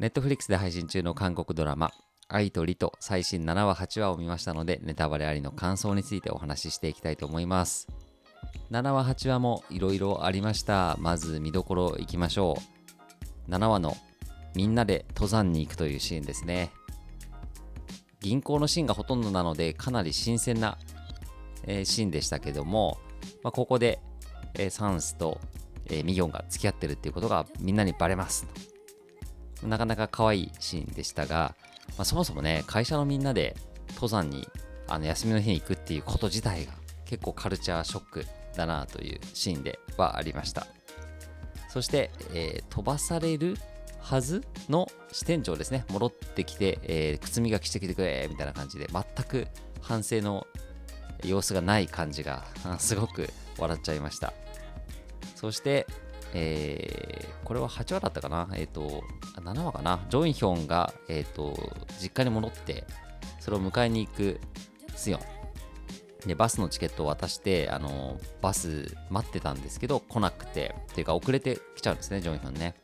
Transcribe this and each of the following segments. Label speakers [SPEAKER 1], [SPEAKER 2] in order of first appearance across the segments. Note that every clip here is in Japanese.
[SPEAKER 1] ネットフリックスで配信中の韓国ドラマ、愛と理と最新7話8話を見ましたので、ネタバレありの感想についてお話ししていきたいと思います。7話8話もいろいろありました。まず見どころいきましょう。7話のみんなで登山に行くというシーンですね。銀行のシーンがほとんどなので、かなり新鮮な、えー、シーンでしたけども、まあ、ここで、えー、サンスと、えー、ミギョンが付き合ってるっていうことがみんなにバレますなかなか可愛いシーンでしたが、まあ、そもそもね、会社のみんなで登山にあの休みの日に行くっていうこと自体が結構カルチャーショックだなというシーンではありました。そして、えー、飛ばされるはずの支店長ですね、戻ってきて、えー、靴磨きしてきてくれみたいな感じで、全く反省の様子がない感じが、すごく笑っちゃいました。そして、えー、これは8話だったかな？えっ、ー、と、7話かな？ジョンヒョンが、えっ、ー、と、実家に戻って、それを迎えに行くスヨン。で、バスのチケットを渡して、あの、バス待ってたんですけど、来なくて、っていうか遅れてきちゃうんですね、ジョンヒョンね。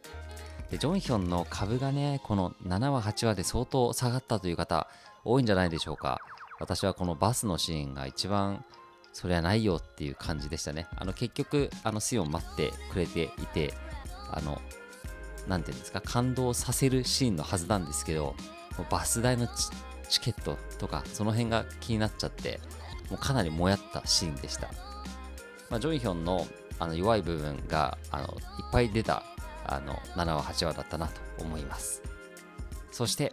[SPEAKER 1] で、ジョンヒョンの株がね、この7話、8話で相当下がったという方、多いんじゃないでしょうか。私はこのバスのシーンが一番それはないよっていう感じでしたね。あの結局、あの水を待ってくれていて、あの、なんていうんですか、感動させるシーンのはずなんですけど、バス代のチケットとか、その辺が気になっちゃって、もうかなりもやったシーンでした。まあ、ジョイヒョンのあの弱い部分があのいっぱい出たあの7話、8話だったなと思います。そして、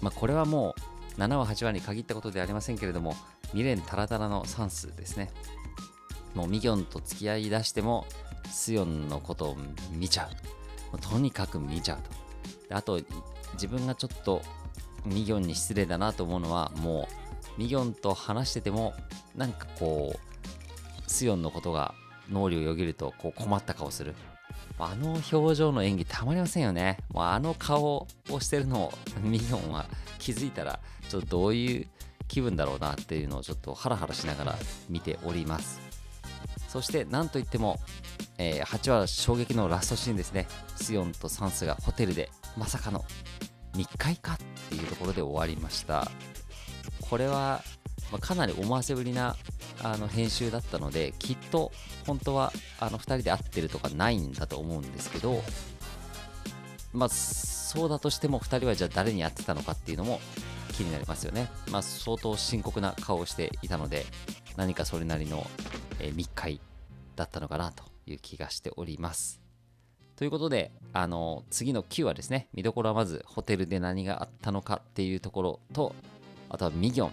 [SPEAKER 1] まあ、これはもう7話、8話に限ったことではありませんけれども、未練タラタラのサンスですね。もうミギョンと付き合いだしても、スヨンのことを見ちゃう。とにかく見ちゃうと。あと、自分がちょっとミギョンに失礼だなと思うのは、もう、ミギョンと話してても、なんかこう、スヨンのことが脳裏をよぎるとこう困った顔する。あの表情の演技たまりませんよね。もうあの顔をしてるのをミギョンは気づいたら、ちょっとどういう気分だろうなっていうのをちょっとハラハラしながら見ておりますそしてなんといっても、えー、8話衝撃のラストシーンですね。スヨンとサンスがホテルでまさかの密会かっていうところで終わりました。これは、まあ、かなり思わせぶりなあの編集だったのできっと本当はあの2人で会ってるとかないんだと思うんですけどまあそうだとしても2人はじゃあ誰に会ってたのかっていうのも気になりますよね。まあ、相当深刻な顔をしていたので、何かそれなりの、えー、密会だったのかなと。いう気がしております。ということで、あの次の9話ですね、見どころはまずホテルで何があったのかっていうところと、あとはミギョン。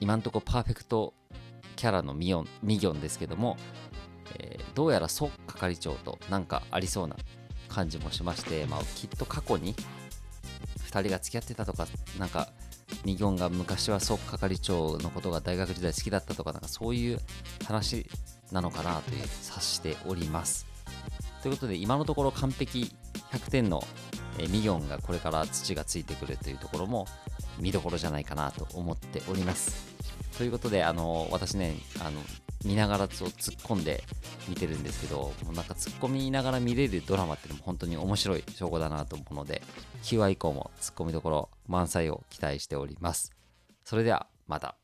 [SPEAKER 1] 今んとこパーフェクトキャラのミヨンミギョンですけども、えー、どうやらソ係長となんかありそうな感じもしまして、まあ、きっと過去に2人が付き合ってたとか、なんかニギョンが昔は総係長のことが大学時代好きだったとか、なんかそういう話なのかなという察しております。ということで、今のところ完璧100点のミギョンがこれから土がついてくるというところも見どころじゃないかなと思っております。ということで、あの私ね、あの見ながら突っ込んで見てるんですけど、もうなんか突っ込みながら見れるドラマってのも本当に面白い証拠だなと思うので、9話以降も突っ込みどころ満載を期待しております。それではまた。